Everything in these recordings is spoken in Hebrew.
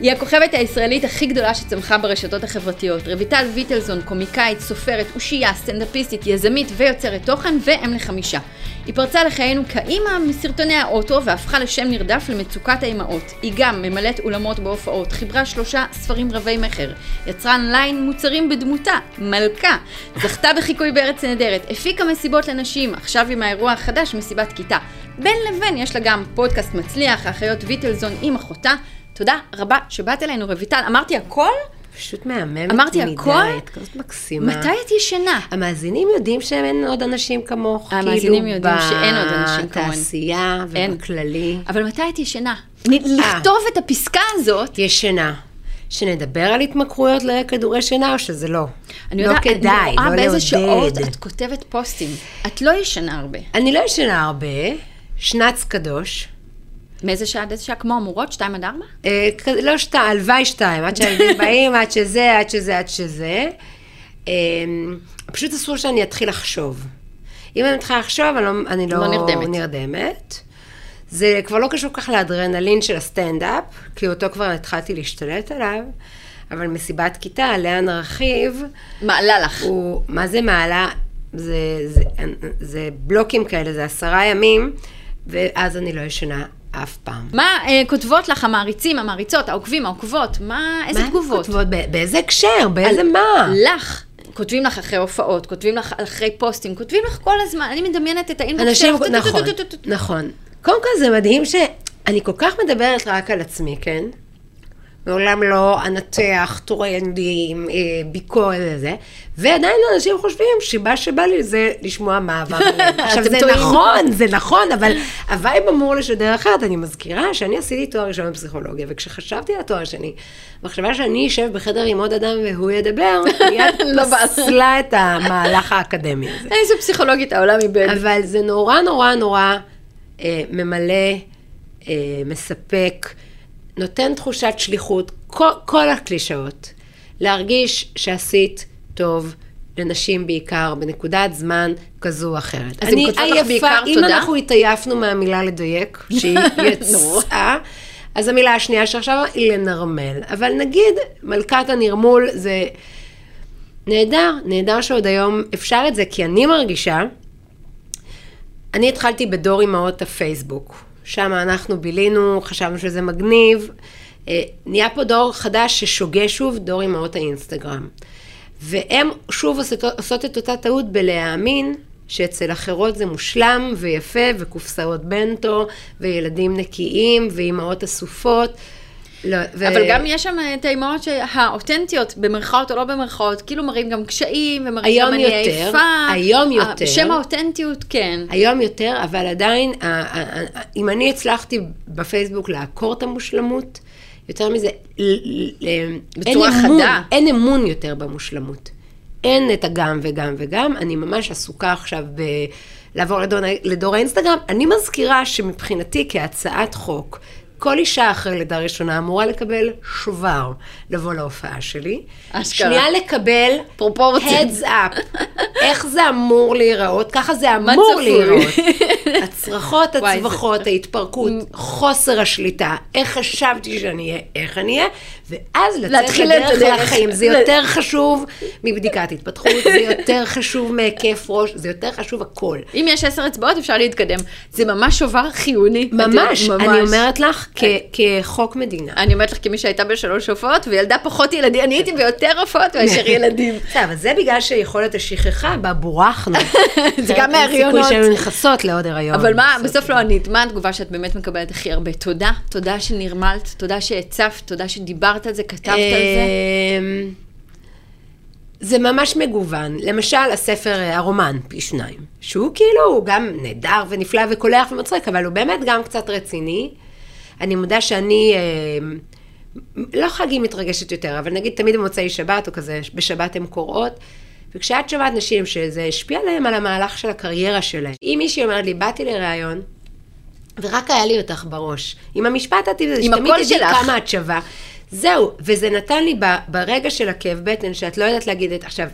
היא הכוכבת הישראלית הכי גדולה שצמחה ברשתות החברתיות. רויטל ויטלזון, קומיקאית, סופרת, אושייה, סטנדאפיסטית, יזמית ויוצרת תוכן, ואם לחמישה. היא פרצה לחיינו כאימא מסרטוני האוטו והפכה לשם נרדף למצוקת האימהות. היא גם ממלאת אולמות בהופעות, חיברה שלושה ספרים רבי מכר, יצרה ליין מוצרים בדמותה, מלכה, זכתה בחיקוי בארץ נהדרת, הפיקה מסיבות לנשים, עכשיו עם האירוע החדש מסיבת כיתה. בין לבין יש לה גם פודקאסט מצליח, האחיות ויטלזון עם אחותה. תודה רבה שבאת אלינו רויטל. אמרתי הכל? פשוט מהממת אמרתי הכל? את כזאת מקסימה. מתי את ישנה? המאזינים יודעים שאין עוד אנשים כמוך, המאזינים כאילו יודעים שאין עוד אנשים כמוני. בתעשייה. ובכללי. אבל מתי את ישנה? נ- לכתוב את הפסקה הזאת, ישנה. שנדבר על התמכרויות לכדורי שינה או שזה לא? אני לא יודעת, כדאי, אני רואה לא באיזה שעות לעודד. את כותבת פוסטים. את לא ישנה הרבה. אני לא ישנה הרבה, שנץ קדוש. מאיזה שעה עד איזה שעה? כמו אמורות? שתיים עד ארבע? אה, לא שתיים, הלוואי שתיים, עד שהילדים באים, עד שזה, עד שזה, עד שזה. אה, פשוט אסור שאני אתחיל לחשוב. אם אני מתחילה לחשוב, אני לא, אני לא, לא נרדמת. נרדמת. זה כבר לא קשור כך לאדרנלין של הסטנדאפ, כי אותו כבר התחלתי להשתלט עליו, אבל מסיבת כיתה, עליה נרחיב, מעלה לך. הוא, מה זה מעלה? זה, זה, זה בלוקים כאלה, זה עשרה ימים, ואז אני לא ישנה אף פעם. מה אה, כותבות לך המעריצים, המעריצות, העוקבים, העוקבות? מה, איזה מה תגובות? כותבות? ב- באיזה הקשר? באיזה מה? לך. כותבים לך אחרי הופעות, כותבים לך אחרי פוסטים, כותבים לך כל הזמן. אני מדמיינת את ה inbox שלך. נכון. נכון. קודם כל זה מדהים שאני כל כך מדברת רק על עצמי, כן? מעולם לא אנתח טרנדים, אה, ביקורת וזה, ועדיין אנשים חושבים שמה שבא לי זה לשמוע מה עבר עליהם. עכשיו הם טועים. נכון, זה נכון, אבל ה vibe אמור לשדר אחרת. אני מזכירה שאני עשיתי תואר ראשון בפסיכולוגיה, וכשחשבתי על התואר שני, המחשבה שאני אשב בחדר עם עוד אדם והוא ידבר, מיד לא בא. פסלה את המהלך האקדמי הזה. איזה פסיכולוגית העולם איבד. אבל זה נורא נורא נורא אה, ממלא, אה, מספק, נותן תחושת שליחות, כל, כל הקלישאות. להרגיש שעשית טוב לנשים בעיקר, בנקודת זמן כזו או אחרת. אז לך בעיקר אם תודה? אנחנו התעייפנו מהמילה לדייק, שהיא יצאה, אז המילה השנייה שעכשיו היא לנרמל. אבל נגיד, מלכת הנרמול זה נהדר, נהדר שעוד היום אפשר את זה, כי אני מרגישה, אני התחלתי בדור אמהות הפייסבוק. שם אנחנו בילינו, חשבנו שזה מגניב. אה, נהיה פה דור חדש ששוגה שוב, דור אמהות האינסטגרם. והם שוב עושות, עושות את אותה טעות בלהאמין שאצל אחרות זה מושלם ויפה, וקופסאות בנטו, וילדים נקיים, ואימהות אסופות. לא, ו... אבל גם יש שם את האימהות שהאותנטיות, במרכאות או לא במרכאות, כאילו מראים גם קשיים, ומראים גם אני עייפה. היום ה- יותר. בשם האותנטיות, כן. היום יותר, אבל עדיין, אם אני הצלחתי בפייסבוק לעקור את המושלמות, יותר מזה, ל- בצורה אין אמון, חדה. אין אמון יותר במושלמות. אין את הגם וגם וגם, אני ממש עסוקה עכשיו ב... לעבור לדור, לדור האינסטגרם. אני מזכירה שמבחינתי כהצעת חוק, כל אישה אחרי לידה ראשונה אמורה לקבל שובר לבוא להופעה שלי. אשכרה. שנייה לקבל פרופורציה. heads up. איך זה אמור להיראות? ככה זה אמור? להיראות. הצרחות, הצווחות, ההתפרקות, חוסר השליטה, איך חשבתי שאני אהיה, איך אני אהיה, ואז להתחיל את לדרך. לחיים. זה יותר חשוב מבדיקת התפתחות, זה יותר חשוב מהיקף ראש, זה יותר חשוב הכל. אם יש עשר אצבעות, אפשר להתקדם. זה ממש שובר חיוני. ממש, ממש. אני אומרת לך, כ- כחוק מדינה. אני אומרת לך כמי שהייתה בשלוש הופעות, וילדה פחות ילדים, אני הייתי ביותר הופעות מאשר ילדים. בסדר, אבל זה בגלל שיכולת השכחה בה בורחנו. זה גם אין סיכוי. שהיו נכנסות לעוד הריון. אבל מה. בסוף לא ענית, מה התגובה שאת באמת מקבלת הכי הרבה? תודה, תודה שנרמלת, תודה שהצפת, תודה שדיברת על זה, כתבת על זה. אמ, זה ממש מגוון. למשל, הספר, אה, הרומן, פי שניים, שהוא כאילו, הוא גם נהדר ונפלא וקולח ומצחיק, אבל הוא באמת גם קצת רציני. אני מודה שאני, אמ, לא חגים מתרגשת יותר, אבל נגיד תמיד במוצאי שבת, או כזה, בשבת הן קוראות, וכשאת שומעת נשים שזה השפיע עליהם על המהלך של הקריירה שלהם, אם מישהי אומרת לי, באתי לראיון, ורק היה לי אותך בראש, עם המשפט הטבעי הזה, שתמיד תדעי. כמה את שווה. זהו, וזה נתן לי ברגע של הכאב בטן, שאת לא יודעת להגיד את... עכשיו,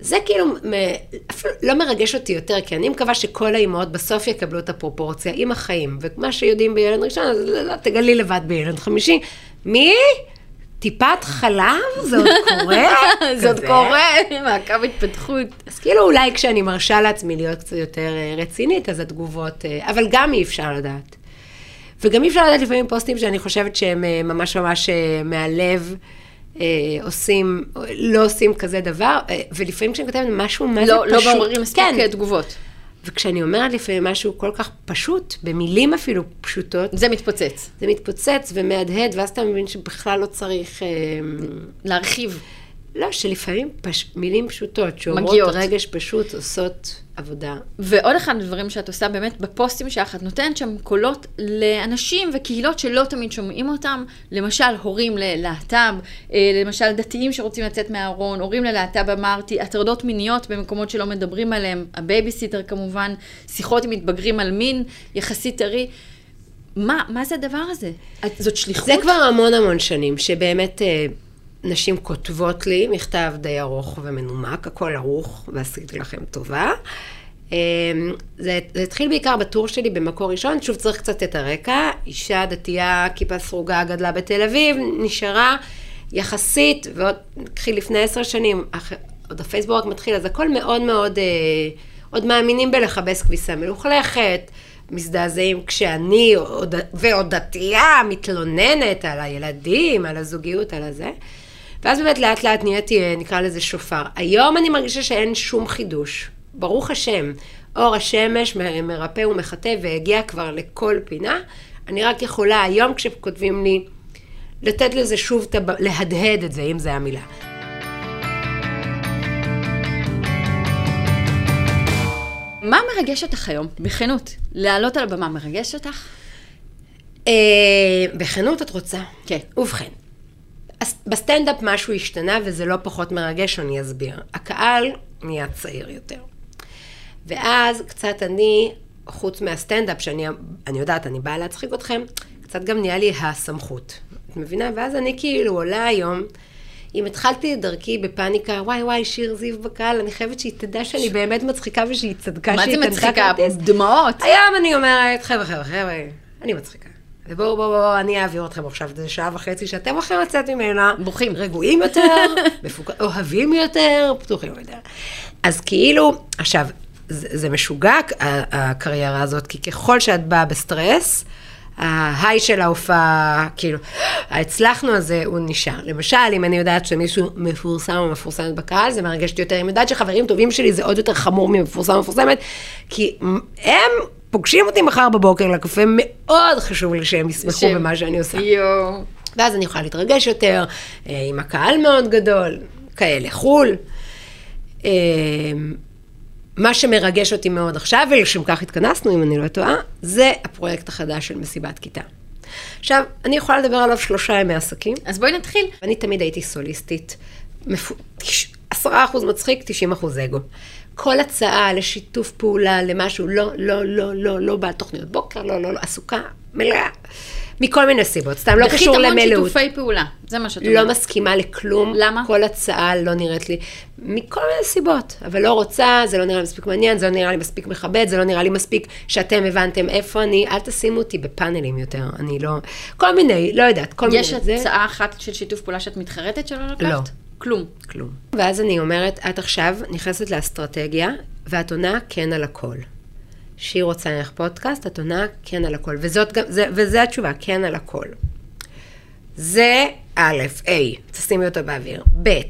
זה כאילו מ- אפילו לא מרגש אותי יותר, כי אני מקווה שכל האימהות בסוף יקבלו את הפרופורציה עם החיים. ומה שיודעים בילד ראשון, אז לא, לא, תגלי לבד בילד חמישי. מי? טיפת חלב? זה עוד קורה? זה עוד? קורה, מעקב התפתחות. אז כאילו אולי כשאני מרשה לעצמי להיות קצת יותר אה, רצינית, אז התגובות, אה, אבל גם אי אפשר לדעת. וגם אי אפשר לדעת לפעמים פוסטים שאני חושבת שהם אה, ממש ממש אה, מהלב. אה, עושים, לא עושים כזה דבר, ולפעמים כשאני כותבת משהו, מה זה לא, פשוט, לא מעוררים מספיק כן, תגובות. וכשאני אומרת לפעמים משהו כל כך פשוט, במילים אפילו פשוטות, זה מתפוצץ. זה מתפוצץ ומהדהד, ואז אתה מבין שבכלל לא צריך, להרחיב. לא, שלפעמים פש, מילים פשוטות, שאומרות מגיעות. רגש פשוט, עושות עבודה. ועוד אחד הדברים שאת עושה באמת בפוסטים שלך, את נותנת שם קולות לאנשים וקהילות שלא תמיד שומעים אותם, למשל הורים ללהט"ב, אה, למשל דתיים שרוצים לצאת מהארון, הורים ללהט"ב אמרתי, הטרדות מיניות במקומות שלא מדברים עליהם, הבייביסיטר כמובן, שיחות עם מתבגרים על מין יחסית טרי. מה, מה זה הדבר הזה? את, זאת שליחות? זה כבר המון המון שנים, שבאמת אה, נשים כותבות לי מכתב די ארוך ומנומק, הכל ערוך, ועשיתי לכם טובה. אה, זה, זה התחיל בעיקר בטור שלי במקור ראשון, שוב צריך קצת את הרקע. אישה דתייה, כיפה סרוגה, גדלה בתל אביב, נשארה יחסית, ועוד התחיל לפני עשר שנים, אח, עוד הפייסבוק רק מתחיל, אז הכל מאוד מאוד, אה, עוד מאמינים בלכבס כביסה מלוכלכת. מזדעזעים כשאני, עוד, ועוד דתייה, מתלוננת על הילדים, על הזוגיות, על הזה. ואז באמת לאט לאט נהייתי, אה, נקרא לזה שופר. היום אני מרגישה שאין שום חידוש. ברוך השם, אור השמש מרפא ומחטא והגיע כבר לכל פינה. אני רק יכולה היום כשכותבים לי, לתת לזה שוב, את הב- להדהד את זה, אם זה המילה. מה מרגש אותך היום? בכנות. לעלות על הבמה מרגש אותך? אה, בכנות את רוצה? כן. ובכן, בסטנדאפ משהו השתנה וזה לא פחות מרגש, אני אסביר. הקהל נהיה צעיר יותר. ואז קצת אני, חוץ מהסטנדאפ, שאני אני יודעת, אני באה להצחיק אתכם, קצת גם נהיה לי הסמכות. את מבינה? ואז אני כאילו עולה היום, אם התחלתי את דרכי בפאניקה, וואי וואי, שיר זיו בקהל, אני חייבת שהיא תדע שאני באמת מצחיקה ושהיא צדקה מה שהיא זה קנתה מצחיקה? כרטיס. דמעות. היום אני אומרת, חבר'ה, חבר'ה, חבר'ה, אני מצחיקה. ובואו, בואו, בואו, אני אעביר אתכם עכשיו איזה שעה וחצי שאתם הולכים לצאת ממנה. בוכים. רגועים יותר, מפוק... אוהבים יותר, פתוחים יותר. אז כאילו, עכשיו, זה, זה משוגע, הקריירה הזאת, כי ככל שאת באה בסטרס, ההיי של ההופעה, כאילו, ההצלחנו הזה, הוא נשאר. למשל, אם אני יודעת שמישהו מפורסם או מפורסמת בקהל, זה מרגש אותי יותר. אם יודעת שחברים טובים שלי זה עוד יותר חמור ממפורסם או מפורסמת, כי הם פוגשים אותי מחר בבוקר לקפה, מאוד חשוב לי שהם ישמחו שהם- במה שאני עושה. יואו. ואז אני יכולה להתרגש יותר, אה, עם הקהל מאוד גדול, כאלה, חו"ל. אה, מה שמרגש אותי מאוד עכשיו, ולשם כך התכנסנו, אם אני לא טועה, זה הפרויקט החדש של מסיבת כיתה. עכשיו, אני יכולה לדבר עליו שלושה ימי עסקים. אז בואי נתחיל. אני תמיד הייתי סוליסטית, עשרה אחוז מצחיק, 90 אחוז אגו. כל הצעה לשיתוף פעולה, למשהו, לא, לא, לא, לא, לא בתוכניות בוקר, לא, לא, לא, עסוקה, מלאה. מכל מיני סיבות, סתם לא קשור דחית המון למלאות. שיתופי פעולה, זה מה שאת לא אומרת. מסכימה לכלום. למה? כל הצעה לא נראית לי, מכל מיני סיבות. אבל לא רוצה, זה לא נראה לי מספיק מעניין, זה לא נראה לי מספיק מכבד, זה לא נראה לי מספיק שאתם הבנתם איפה אני, אל תשימו אותי בפאנלים יותר, אני לא... כל מיני, לא יודעת, כל יש מיני. זה- הצעה אחת של שיתוף פעולה שאת מתחרטת שלא לקחת? לא. כלום. כלום. ואז אני אומרת, את עכשיו נכנסת לאסטרטגיה, ואת עונה כן על הכל. שהיא רוצה לך פודקאסט, את עונה כן על הכל. וזאת גם, זה, וזה התשובה, כן על הכל. זה א', A, תשימי אותו באוויר. ב',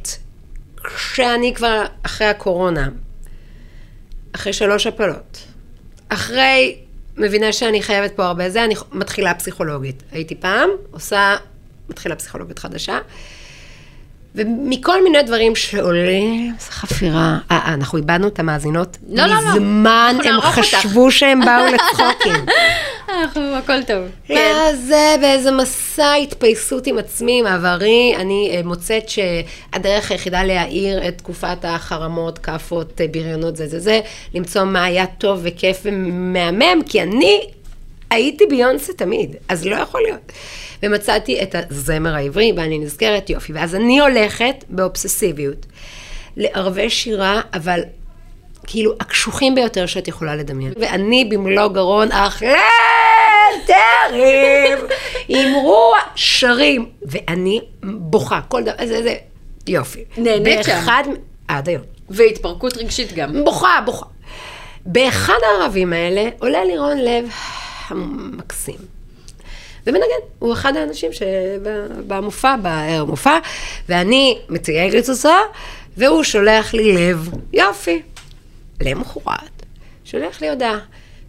כשאני כבר אחרי הקורונה, אחרי שלוש הפלות, אחרי, מבינה שאני חייבת פה הרבה זה, אני מתחילה פסיכולוגית. הייתי פעם, עושה, מתחילה פסיכולוגית חדשה. ומכל מיני דברים שעולים, איזה חפירה. אה, אה, אנחנו איבדנו את המאזינות. לא, לא, לא. מזמן הם נערוך אותך. חשבו שהם באו לצחוקים. אנחנו, הכל טוב. כן. לא, זה באיזה מסע התפייסות עם עצמי, מעברי, אני אה, מוצאת שהדרך היחידה להעיר את תקופת החרמות, כאפות, אה, בריונות, זה זה זה, למצוא מה היה טוב וכיף ומהמם, כי אני הייתי ביונסה תמיד, אז לא יכול להיות. ומצאתי את הזמר העברי, ואני נזכרת, יופי. ואז אני הולכת באובססיביות לערבי שירה, אבל כאילו הקשוחים ביותר שאת יכולה לדמיין. ואני במלוא גרון, עם רוח שרים, ואני בוכה, כל דבר, זה, זה, יופי. נהנית שם. באחד, עד היום. והתפרקות רגשית גם. בוכה, בוכה. באחד הערבים האלה עולה לירון לב המקסים. ומנגן, הוא אחד האנשים שבמופע, בערב מופע, ואני מתייגת אותו, והוא שולח לי לב, יופי. למחרת, שולח לי הודעה,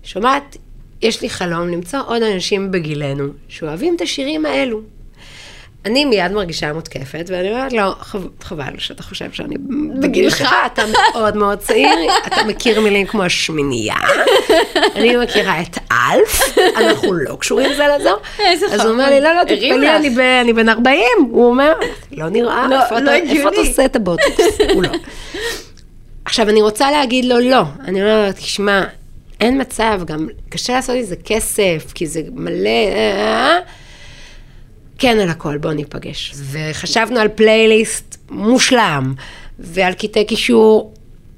שומעת, יש לי חלום למצוא עוד אנשים בגילנו שאוהבים את השירים האלו. אני מיד מרגישה מותקפת, ואני אומרת לו, "חב- חבל שאתה חושב שאני בגילך, אתה מאוד מאוד צעיר, אתה מכיר מילים כמו השמינייה, אני מכירה את אלף, אנחנו לא קשורים זה לזו. איזה אז הוא אומר לי, לא, לא, תתפלאי, לך." אני אני בן 40. הוא אומר, לא נראה, לא, איפה לא אתה- איפה אתה הגיוני." עושה את הבוטוקס? הוא לא. עכשיו, אני רוצה להגיד לו לא. אני אומרת תשמע, אין מצב, גם קשה לעשות מזה כסף, כי זה מלא... אה, אה, אה." כן על הכל, בואו ניפגש. וחשבנו על פלייליסט מושלם, ועל קטעי קישור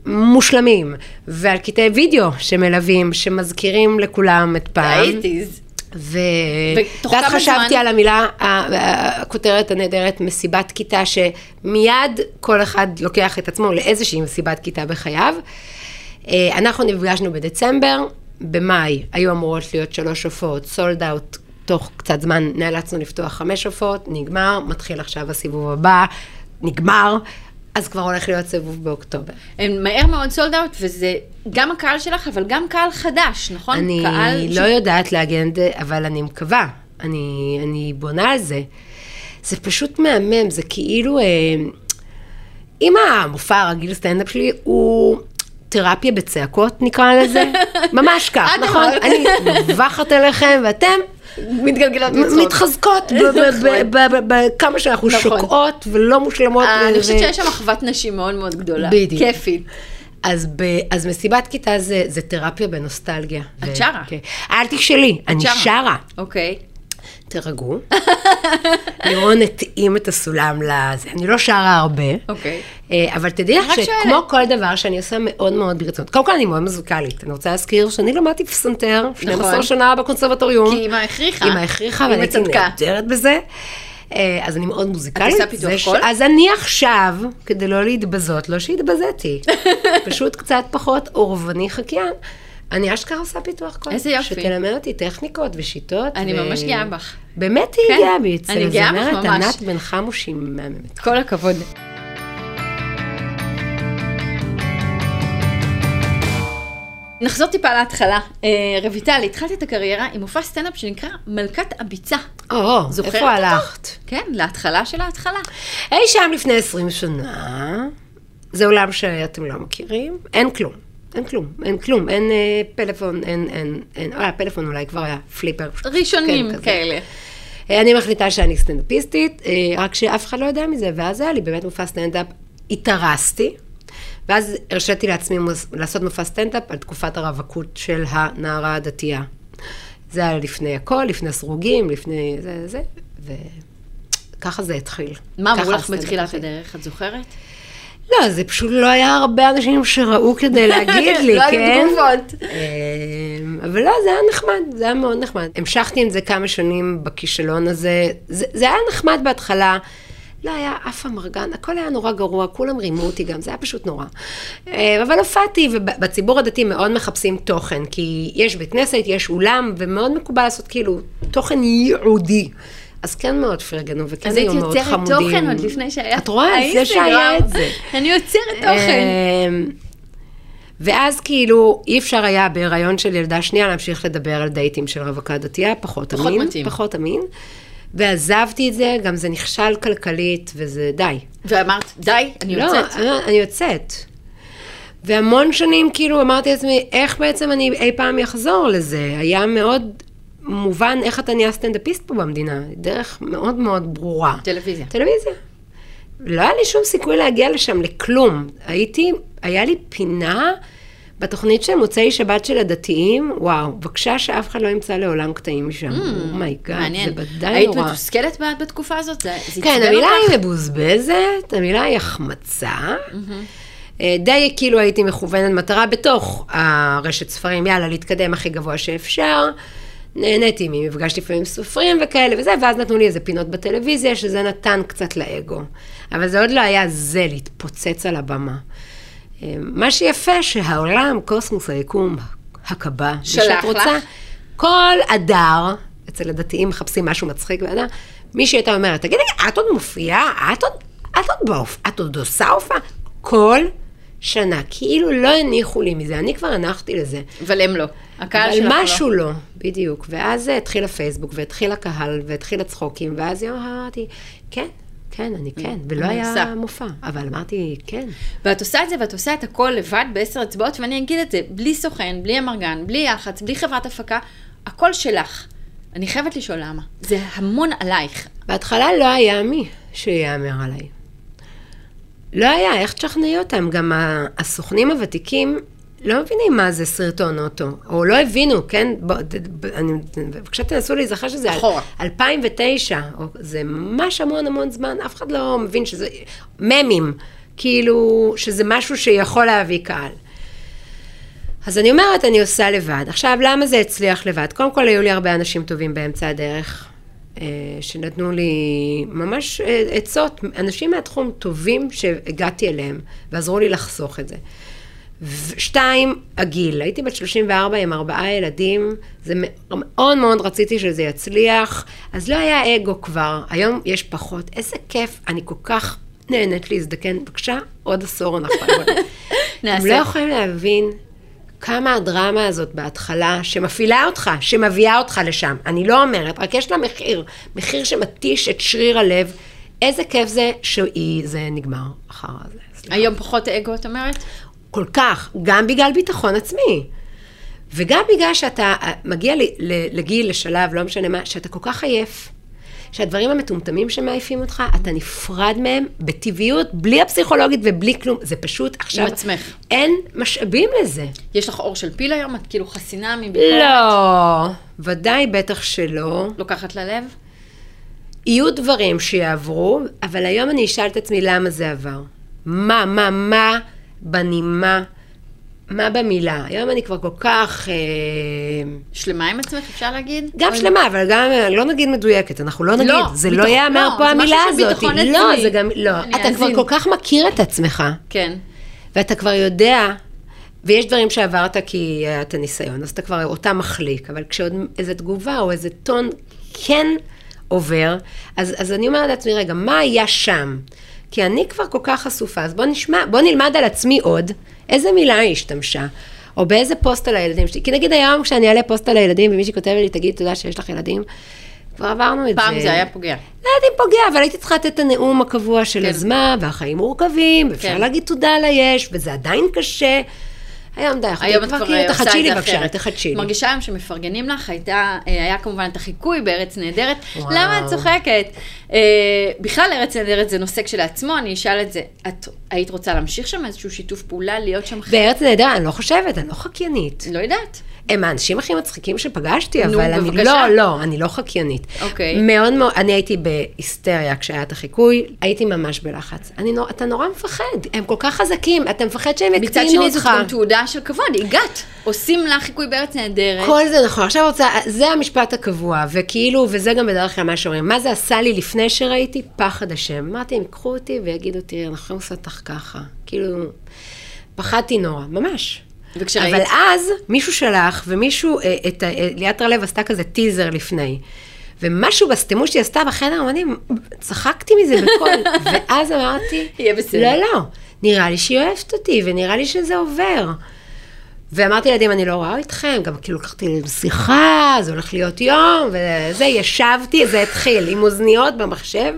מושלמים, ועל קטעי וידאו שמלווים, שמזכירים לכולם את פעם. ו... ואז חשבתי זמן? על המילה, הכותרת הנהדרת, מסיבת כיתה, שמיד כל אחד לוקח את עצמו לאיזושהי מסיבת כיתה בחייו. אה, אנחנו נפגשנו בדצמבר, במאי היו אמורות להיות שלוש הופעות, סולד אאוט, תוך קצת זמן נאלצנו לפתוח חמש הופעות, נגמר, מתחיל עכשיו הסיבוב הבא, נגמר, אז כבר הולך להיות סיבוב באוקטובר. הם מהר מאוד סולד אאוט, וזה גם הקהל שלך, אבל גם קהל חדש, נכון? אני קהל לא יודעת להגן את זה, אבל אני מקווה. אני, אני בונה על זה. זה פשוט מהמם, זה כאילו... אה, אם המופע הרגיל סטנדאפ שלי הוא תרפיה בצעקות, נקרא לזה, ממש כך, נכון? אני מבחת עליכם, ואתם מתגלגלות מצחוק. מתחזקות בכמה שאנחנו נכון. שוקעות ולא מושלמות. אני ו- חושבת שיש שם אחוות נשים מאוד מאוד גדולה. בדיוק. כיפית. אז, ב, אז מסיבת כיתה זה, זה תרפיה בנוסטלגיה. את שרה. כן. אל תשאלי, אני שרה. שרה. אוקיי. תירגעו. לירון התאים את הסולם לזה. אני לא שרה הרבה, אוקיי. אה, אבל תדעי לך שכמו שואלת. כל דבר שאני עושה מאוד מאוד ברצינות. קודם כל אני מאוד מוזיקלית. אני רוצה להזכיר שאני למדתי פסנתר 12 נכון. שנה בקונסרבטוריום. כי אמא הכריחה. אמא הכריחה, ואני הייתי. נהדרת בזה. אה, אז אני מאוד מוזיקלית. עושה פיתוח קול? אז אני עכשיו, כדי לא להתבזות, לא שהתבזיתי, פשוט קצת פחות עורבני חקיין. אני אשכרה עושה פיתוח קול. איזה יופי. שתלמד אותי טכניקות ושיטות. אני ו- ממש גאה בך. באמת היא כן, גאה בי אני גאה בך ממש. ענת בן חמוש היא מהממת. כל הכבוד. נחזור טיפה להתחלה. אה, רויטל, התחלת את הקריירה עם מופע סטנדאפ שנקרא מלכת הביצה. או, איפה אותו? הלכת? כן, להתחלה של ההתחלה. אי שם לפני 20 שנה, זה עולם שאתם לא מכירים, אין כלום. אין כלום, אין כלום, אין אה, פלאפון, אין, אין, אין, אה, פלאפון אולי כבר היה פליפר. ראשונים כן. כאלה. אה, אני מחליטה שאני סטנדאפיסטית, אה, רק שאף אחד לא יודע מזה, ואז היה לי באמת מופע סטנדאפ, התארסתי, ואז הרשיתי לעצמי מוס- לעשות מופע סטנדאפ על תקופת הרווקות של הנערה הדתייה. זה היה לפני הכל, לפני סרוגים, לפני זה, זה, וככה זה התחיל. מה אמרו לך בתחילת. הדרך, את זוכרת? לא, זה פשוט לא היה הרבה אנשים שראו כדי להגיד לי, לא היו כן? תגובות. אמ, אבל לא, זה היה נחמד, זה היה מאוד נחמד. המשכתי עם זה כמה שנים בכישלון הזה. זה, זה היה נחמד בהתחלה. לא היה אף אמרגן, הכל היה נורא גרוע, כולם רימו אותי גם, זה היה פשוט נורא. אה, אבל הופעתי, ובציבור הדתי מאוד מחפשים תוכן, כי יש בית כנסת, יש אולם, ומאוד מקובל לעשות כאילו תוכן ייעודי. אז כן מאוד פרגנו, וכן אז היית היו מאוד יוצרת חמודים. תוכן עוד לפני שהיה את רואה? האינסטגרם. שהיה את זה. אני יוצרת תוכן. אמ, ואז כאילו, אי אפשר היה בהיריון של ילדה שנייה להמשיך לדבר על דייטים של רווקה דתייה, פחות פחות אמין. מתאים. פחות אמין. ועזבתי את זה, גם זה נכשל כלכלית, וזה די. ואמרת, די, אני יוצאת. לא, אני יוצאת. והמון שנים כאילו אמרתי לעצמי, איך בעצם אני אי פעם אחזור לזה? היה מאוד מובן איך אתה נהיה סטנדאפיסט פה במדינה, דרך מאוד מאוד ברורה. טלוויזיה. טלוויזיה. לא היה לי שום סיכוי להגיע לשם לכלום. הייתי, היה לי פינה בתוכנית של מוצאי שבת של הדתיים, וואו, בבקשה שאף אחד לא ימצא לעולם קטעים משם. Oh my God, זה מעניין. ודאי היית נורא. מתוסכלת ב- בתקופה הזאת? זה זה כן, המילה אותך? היא מבוזבזת, המילה היא החמצה. אה, די כאילו הייתי מכוונת מטרה בתוך הרשת ספרים, יאללה, להתקדם הכי גבוה שאפשר. נהניתי ממפגש לפעמים עם סופרים וכאלה וזה, ואז נתנו לי איזה פינות בטלוויזיה, שזה נתן קצת לאגו. אבל זה עוד לא היה זה, להתפוצץ על הבמה. אה, מה שיפה, שהעולם, קוסמוס היקום, הקבע, מי שלח שאת רוצה, לך? כל אדר, אצל הדתיים מחפשים משהו מצחיק באדר, מישהי הייתה אומרת, תגידי, את עוד מופיעה? את עוד, את עוד בהופעה? את עוד עושה הופעה? כל שנה, כאילו לא הניחו לי מזה, אני כבר הנחתי לזה. אבל הם לא. הקהל אבל שלך לא. משהו לא, בדיוק. ואז התחיל הפייסבוק, והתחיל הקהל, והתחיל הצחוקים, ואז יום אמרתי, כן, כן, אני כן, ולא אני עושה. היה מופע, אבל אמרתי, כן. ואת עושה את זה, ואת עושה את הכל לבד בעשר אצבעות, ואני אגיד את זה, בלי סוכן, בלי אמרגן, בלי יח"צ, בלי חברת הפקה, הכל שלך. אני חייבת לשאול למה. זה המון עלייך. בהתחלה לא היה מי שיאמר עליי. לא היה, איך תשכנעי אותם? גם הסוכנים הוותיקים לא מבינים מה זה סרטון אוטו, או לא הבינו, כן? בבקשה תנסו להיזכר שזה אחורה. 2009, או, זה ממש המון המון זמן, אף אחד לא מבין שזה ממים, כאילו, שזה משהו שיכול להביא קהל. אז אני אומרת, אני עושה לבד. עכשיו, למה זה הצליח לבד? קודם כל, היו לי הרבה אנשים טובים באמצע הדרך, אה, שנתנו לי ממש אה, עצות, אנשים מהתחום טובים שהגעתי אליהם, ועזרו לי לחסוך את זה. שתיים, הגיל. הייתי בת 34 עם ארבעה ילדים, זה מאוד מאוד רציתי שזה יצליח, אז לא היה אגו כבר, היום יש פחות. איזה כיף, אני כל כך נהנית להזדקן. בבקשה, עוד עשור אנחנו... הם נעשה. לא יכולים להבין כמה הדרמה הזאת בהתחלה, שמפעילה אותך, שמביאה אותך לשם. אני לא אומרת, רק יש לה מחיר, מחיר שמתיש את שריר הלב. איזה כיף זה שזה נגמר אחר זה. היום פחות אגו, את אומרת? כל כך, גם בגלל ביטחון עצמי. וגם בגלל שאתה אה, מגיע לגיל, לשלב, לא משנה מה, שאתה כל כך עייף, שהדברים המטומטמים שמעייפים אותך, אתה נפרד מהם בטבעיות, בלי הפסיכולוגית ובלי כלום. זה פשוט עכשיו... עצמך. אין משאבים לזה. יש לך אור של פיל היום? את כאילו חסינה מביקורת? לא, ודאי בטח שלא. לוקחת ללב? יהיו דברים שיעברו, אבל היום אני אשאל את עצמי למה זה עבר. מה, מה, מה בנימה, מה במילה. היום אני כבר כל כך, אה, שלמה עם עצמך, אפשר להגיד? גם או- שלמה, אבל גם, אה, לא נגיד מדויקת, אנחנו לא נגיד, לא, זה ביטחון- לא ייאמר לא, פה המילה הזאת. לא, עצמי. זה גם, לא. אתה כבר אאזין. כל כך מכיר את עצמך, כן. ואתה כבר יודע, ויש דברים שעברת כי היה את הניסיון, אז אתה כבר אותם מחליק, אבל כשעוד איזו תגובה או איזה טון כן עובר, אז, אז אני אומרת לעצמי, רגע, מה היה שם? כי אני כבר כל כך חשופה, אז בוא נשמע, בוא נלמד על עצמי עוד, איזה מילה היא השתמשה, או באיזה פוסט על הילדים שלי. כי נגיד היום כשאני אעלה פוסט על הילדים, ומישהי כותבת לי, תגיד, תודה שיש לך ילדים, כבר עברנו את פעם זה. זה היה פוגע. לא יודעת אם פוגע, אבל הייתי צריכה לתת את הנאום הקבוע של כן. אז מה, והחיים מורכבים, ואפשר כן. להגיד תודה על היש, וזה עדיין קשה. היום די, היום את כבר כאילו, עושה תחדשי את לי זה בבקשה, אחרת. תחדשי לי. מרגישה היום שמפרגנים לך, הייתה, היה כמובן את החיקוי בארץ נהדרת. וואו. למה את צוחקת? אה, בכלל ארץ נהדרת זה נושא כשלעצמו, אני אשאל את זה. את היית רוצה להמשיך שם איזשהו שיתוף פעולה, להיות שם חלק? בארץ נהדר, אני לא חושבת, אני לא חקיינית. לא יודעת. הם האנשים הכי מצחיקים שפגשתי, נו, אבל אני בבקשה. לא, לא, אני לא חקיינית. אוקיי. מאוד מאוד, אני הייתי בהיסטריה כשהיה את החיקוי, הייתי ממש בלחץ. אני אתה נורא מפחד, הם כל כך חזקים, אתה מפחד שהם מצד יקטינו שני אותך. זאת גם תעודה של כבוד, הגעת. עושים לך חיקוי בארץ נהדרת. כל זה נכון, עכשיו רוצה, זה המשפט הקבוע, וכאילו, וזה גם בדרך כלל מה שאומרים, מה זה עשה לי לפני שראיתי? פחד השם. אמרתי, הם ייקחו אותי ויגידו, תראי, אנחנו יכולים לעשות אותך ככה. כאילו, פחדתי נורא, ממש. וכשראית? אבל אז מישהו שלח, ומישהו, אה, את, אה, ליאת רלב עשתה כזה טיזר לפני. ומשהו בסתימו שהיא עשתה בחדר אמנים, צחקתי מזה בקול. ואז אמרתי, יהיה בסדר. לא, לא, נראה לי שהיא אוהבת אותי, ונראה לי שזה עובר. ואמרתי לילדים, אני לא רואה אתכם, גם כאילו לקחתי להם שיחה, זה הולך להיות יום, וזה, ישבתי, זה התחיל, עם אוזניות במחשב,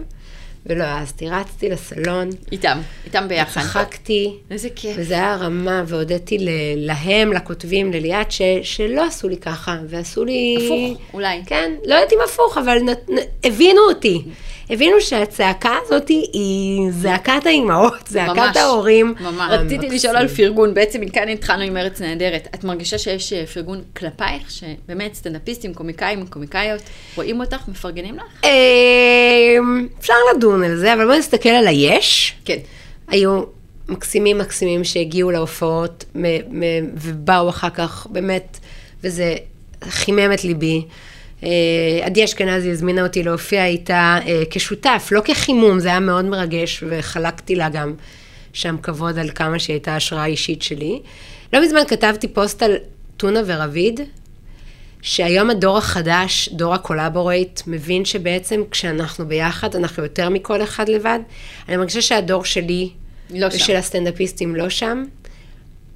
ולא העזתי. רצתי לסלון, איתם, איתם ביחד. צחקתי, איזה כיף. וזה היה רמה, והודיתי ל- להם, לכותבים, לליאת, ש, שלא עשו לי ככה, ועשו לי... הפוך, אולי. כן, לא יודעת אם הפוך, אבל נת, נ, הבינו אותי. הבינו שהצעקה הזאת היא זעקת האימהות, זעקת ממש, ההורים. ממש. רציתי. לשאול על פרגון, בעצם מכאן התחלנו עם ארץ נהדרת. את מרגישה שיש אה, פרגון כלפייך, שבאמת סטנדאפיסטים, קומיקאים, קומיקאיות, רואים אותך, מפרגנים לך? אמ, אפשר לדון על זה, אבל בואו נסתכל על היש. כן. היו מקסימים מקסימים שהגיעו להופעות ובאו אחר כך, באמת, וזה חימם את ליבי. אה, עדי אשכנזי הזמינה אותי להופיע איתה אה, כשותף, לא כחימום, זה היה מאוד מרגש, וחלקתי לה גם שם כבוד על כמה שהיא הייתה השראה אישית שלי. לא מזמן כתבתי פוסט על טונה ורביד, שהיום הדור החדש, דור ה collaborate, מבין שבעצם כשאנחנו ביחד, אנחנו יותר מכל אחד לבד. אני מרגישה שהדור שלי, לא שם. ושל הסטנדאפיסטים לא שם.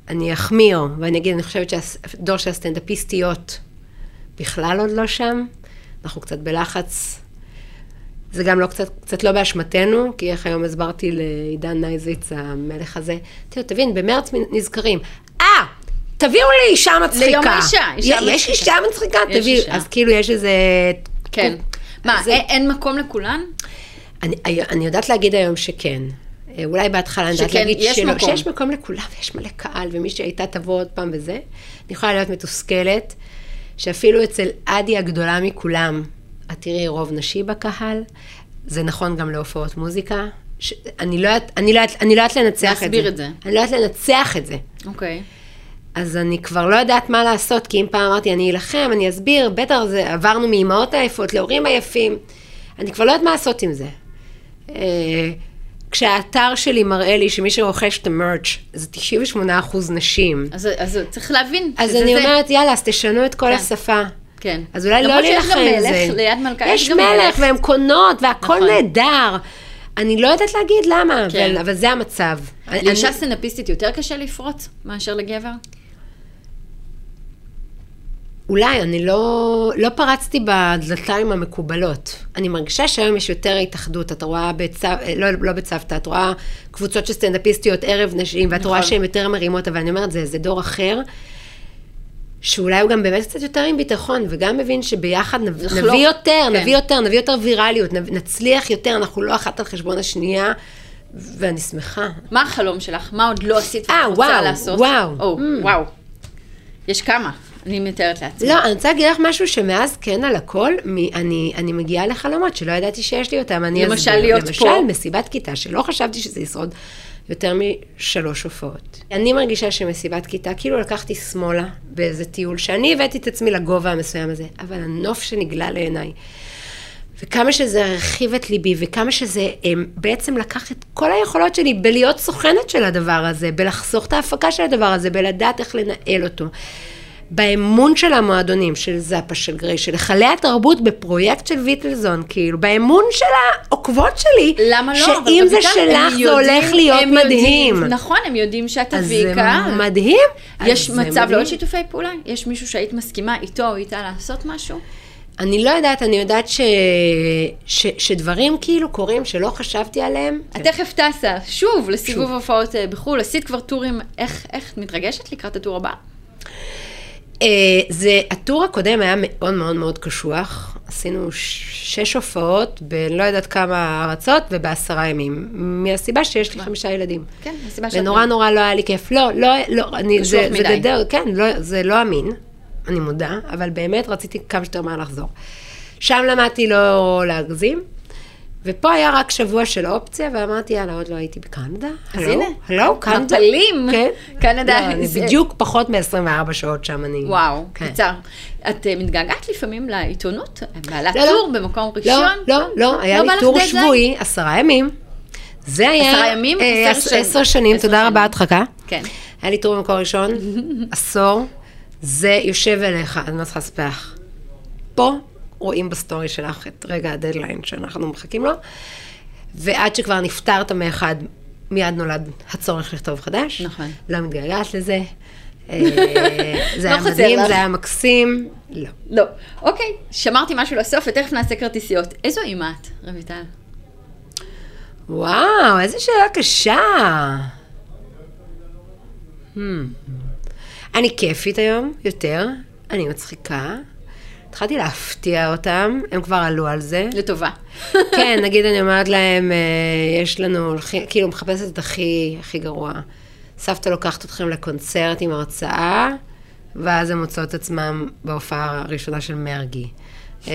אני אחמיר, ואני אגיד, אני חושבת שהדור של הסטנדאפיסטיות בכלל עוד לא שם. אנחנו קצת בלחץ. זה גם לא קצת, קצת לא באשמתנו, כי איך היום הסברתי לעידן נייזיץ, המלך הזה, תראו, תבין, במרץ נזכרים, אה, תביאו לי אישה מצחיקה. ליום האישה, אישה יש מצחיקה. אישה מצחיקה? יש תביאו. אז כאילו יש איזה... כן. מה, זה- אין- מקום לכולן? אני, אני יודעת להגיד היום שכן. אה, אולי בהתחלה אני יודעת להגיד יש שלא, מקום. שיש מקום לכולם, ויש מלא קהל, ומי שהייתה תבוא עוד פעם וזה. אני יכולה להיות מתוסכלת, שאפילו אצל עדי הגדולה מכולם, את תראי רוב נשי בקהל, זה נכון גם להופעות מוזיקה. ש... אני לא יודעת אני לא אני לא יודעת לנצח את זה. להסביר את זה. אני לא יודעת לנצח את זה. אוקיי. אז אני כבר לא יודעת מה לעשות, כי אם פעם אמרתי, אני אלחם, אני אסביר, בטח זה, עברנו מאימהות עייפות להורים עייפים, אני כבר לא יודעת מה לעשות עם זה. כשהאתר שלי מראה לי שמי שרוכש את המרץ' זה 98% נשים, אז, אז צריך להבין אז אני זה. אומרת, יאללה, אז תשנו את כל כן. השפה. כן. אז אולי לא להילחם עם מלך, זה. ליד מלכה יש יש גם מלך, מלך. והן קונות, והכל נכון. נהדר. אני לא יודעת להגיד למה, כן. אבל, אבל זה המצב. אני- לאישה סטנדאפיסטית יותר קשה לפרוץ מאשר לגבר? אולי, אני לא, לא פרצתי בדלתיים המקובלות. אני מרגישה שהיום יש יותר התאחדות. את רואה בצו... לא, לא בצוותא, את רואה קבוצות של סטנדאפיסטיות ערב נשים, ואת רואה נכון. שהן יותר מרימות, אבל אני אומרת, זה, זה דור אחר, שאולי הוא גם באמת קצת יותר עם ביטחון, וגם מבין שביחד נב... נביא יותר, כן. נביא יותר, נביא יותר ויראליות, נ... נצליח יותר, אנחנו לא אחת על חשבון השנייה, ואני שמחה. מה החלום שלך? מה עוד לא עשית אה, ואת רוצה וואו, לעשות? וואו. או, Mm. וואו. יש כמה, אני מתארת לעצמי. לא, אני רוצה להגיד לך משהו שמאז כן על הכל, מ- אני, אני מגיעה לחלומות שלא ידעתי שיש לי אותם. אני למשל, אסביר. להיות למשל, פה. מסיבת כיתה, שלא חשבתי שזה ישרוד יותר משלוש הופעות. אני מרגישה שמסיבת כיתה, כאילו לקחתי שמאלה באיזה טיול, שאני הבאתי את עצמי לגובה המסוים הזה, אבל הנוף שנגלה לעיניי. וכמה שזה הרחיב את ליבי, וכמה שזה הם, בעצם לקח את כל היכולות שלי בלהיות סוכנת של הדבר הזה, בלחסוך את ההפקה של הדבר הזה, בלדעת איך לנהל אותו. באמון של המועדונים, של זאפה, של גריי, של היכלי התרבות בפרויקט של ויטלזון, כאילו, באמון של העוקבות שלי, למה לא? שאם זה שלך זה הולך להיות מדהים. יודעים, נכון, הם יודעים שאת אז תביאי זה. מדהים. יש אז זה מצב מדהים. לעוד שיתופי פעולה? יש מישהו שהיית מסכימה איתו או איתה לעשות משהו? אני לא יודעת, אני יודעת ש... ש... שדברים כאילו קורים שלא חשבתי עליהם. את תכף טסה, שוב, לסיבוב. הופעות אה, בחו"ל, עשית כבר טורים, איך איך את מתרגשת לקראת הטור הבא? אה, זה, הטור הקודם היה מאוד מאוד מאוד קשוח. עשינו שש הופעות בלא יודעת כמה ארצות ובעשרה ימים. מהסיבה שיש לי חמישה ילדים. כן, הסיבה שאת... ונורא נורא לא היה לי כיף. לא, לא, לא, אני, קשוח זה, זה מדי. גדל, כן, לא, זה לא אמין, אני מודה, אבל באמת רציתי כמה שיותר מהר לחזור. שם למדתי לא להגזים, ופה היה רק שבוע של אופציה, ואמרתי, יאללה, עוד לא הייתי בקנדה. אז הלו, הנה, הלו, קנדה. מפלים. כן. קנדה. לא, זה- בדיוק פחות מ-24 שעות שם אני... וואו, כן. קצר. את אה, מתגעגעת לפעמים לעיתונות? בעלת לא, לא. טור במקום ראשון? לא, לא, לא, היה לא לי טור? שבועי, עשרה ימים. זה היה... עשרה ימים? אה, עשר עש- שנים. תודה. רבה, הדחקה. כן. היה לי טור במקור ראשון, עשור, זה יושב אליך, אני לא צריכה לספר לך. פה רואים בסטורי שלך את רגע הדדליין שאנחנו מחכים לו, ועד שכבר נפטרת מאחד, מיד נולד הצורך לכתוב חדש. נכון. לא מתגעגעת לזה. אה, זה לא היה מדהים. זה היה מקסים. לא. לא. אוקיי, שמרתי משהו לסוף ותכף נעשה כרטיסיות. איזו אימא את, רויטל? וואו, איזה שאלה קשה. Hmm. אני כיפית היום, יותר. אני מצחיקה. התחלתי להפתיע אותם, הם כבר עלו על זה. לטובה. כן, נגיד אני אומרת להם, אה, יש לנו, כאילו, מחפשת את הכי, הכי גרוע. סבתא לוקחת אתכם לקונצרט עם הרצאה, ואז הם מוצאות את עצמם בהופעה הראשונה של מרגי. אה,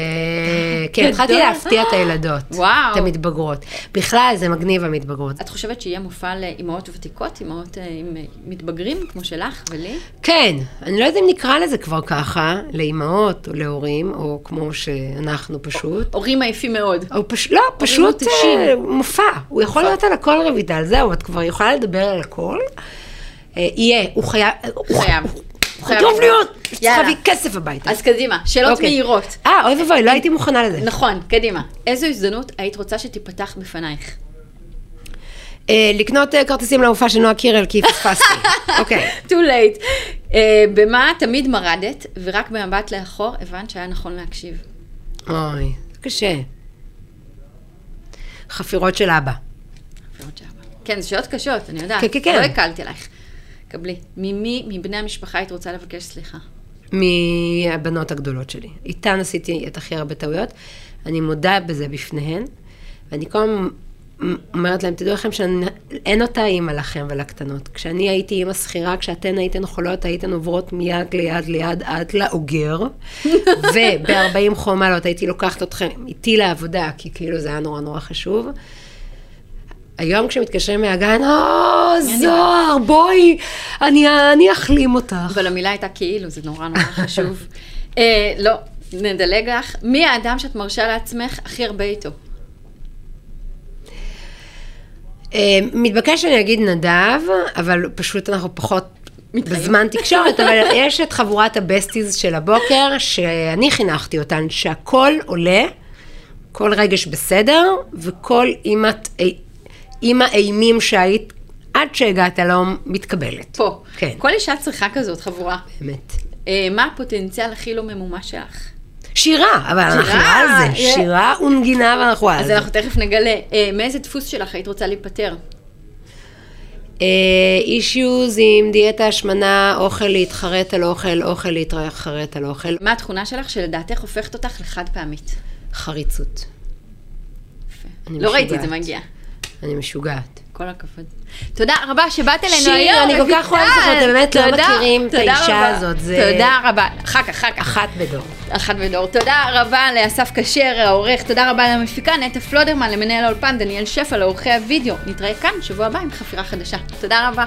כן, התחלתי. להפתיע את הילדות. וואו. את המתבגרות. בכלל, זה מגניב המתבגרות. את חושבת שיהיה מופע לאימהות ותיקות, אימהות אה, עם אה, מתבגרים, כמו שלך ולי? כן, אני לא יודעת אם נקרא לזה כבר ככה, לאימהות או להורים, או כמו שאנחנו פשוט. הורים עייפים מאוד. לא, פשוט. אה, מופע. הוא יכול להיות על הכל רויטל, זהו, את כבר יכולה לדבר על הכל. אה, יהיה, הוא חייב... הוא חייב. חייב להיות, צריך. להביא כסף הביתה. אז קדימה, שאלות אוקיי. מהירות. אה, אוי ואבוי, לא הייתי מוכנה לזה. נכון, קדימה. איזו הזדמנות היית רוצה שתיפתח בפנייך? אה, לקנות אה, כרטיסים למופע של נועה קירל, כי פספסתי. אוקיי. too late. אה, במה תמיד מרדת, ורק במבט לאחור הבנת שהיה נכון להקשיב? אוי, קשה. חפירות של אבא. ועוד שאלה. כן, זה שאלות קשות, אני יודעת. כן, כן, כן. לא הקלתי עלייך. קבלי. ממי מבני המשפחה היית רוצה לבקש סליחה? מהבנות הגדולות שלי. איתן עשיתי את הכי הרבה טעויות. אני מודה בזה בפניהן, ואני כל הזמן אומרת להם, תדעו לכם שאין אותה אימא לכם ולקטנות. כשאני הייתי אימא שכירה, כשאתן הייתן חולות, הייתן עוברות מיד ליד ליד עד לאוגר, וב-40 חומלות הייתי לוקחת אתכם איתי לעבודה, כי כאילו זה היה נורא נורא חשוב. היום כשמתקשרים מהגן, או, זוהר, בואי, אני, אני אחלים אותך. אבל המילה הייתה כאילו, זה נורא נורא חשוב. אה, לא, נדלג לך. מי האדם שאת מרשה לעצמך הכי הרבה איתו? אה, מתבקש שאני אגיד נדב, אבל פשוט אנחנו פחות. בזמן תקשורת, אבל יש את חבורת הבסטיז של הבוקר, שאני חינכתי אותן, שהכל עולה, כל רגש בסדר, וכל אימת, אימא אימים שהיית עד שהגעת להום מתקבלת. פה. כן. כל אישה צריכה כזאת חבורה. באמת. אה, מה הפוטנציאל הכי לא ממומש שלך? שירה, אבל אנחנו שירה, על זה, אה. שירה ונגינה ואנחנו על אז זה. אנחנו תכף נגלה. אה, מאיזה דפוס שלך היית רוצה להיפטר? אישיוז עם דיאטה השמנה, אוכל להתחרט על אוכל, אוכל להתחרט על אוכל, מה התכונה שלך שלדעתך הופכת אותך לחד פעמית? חריצות. יפה. לא ראיתי את משוגעת. זה מגיע. אני משוגעת. כל הכבוד. תודה רבה שבאת אלינו שיר, היום. אני כל כך אוהבת אותך, אתם באמת לא מכירים את האישה. הזאת, זה- תודה רבה. אחר כך, אחר כך. אחת בדור. אחת בדור. תודה רבה לאסף כשר, העורך. תודה רבה למפיקה נטע פלודרמן, למנהל האולפן דניאל שפע, לעורכי הוידאו. נתראה כאן שבוע הבא עם חפירה חדשה. תודה רבה.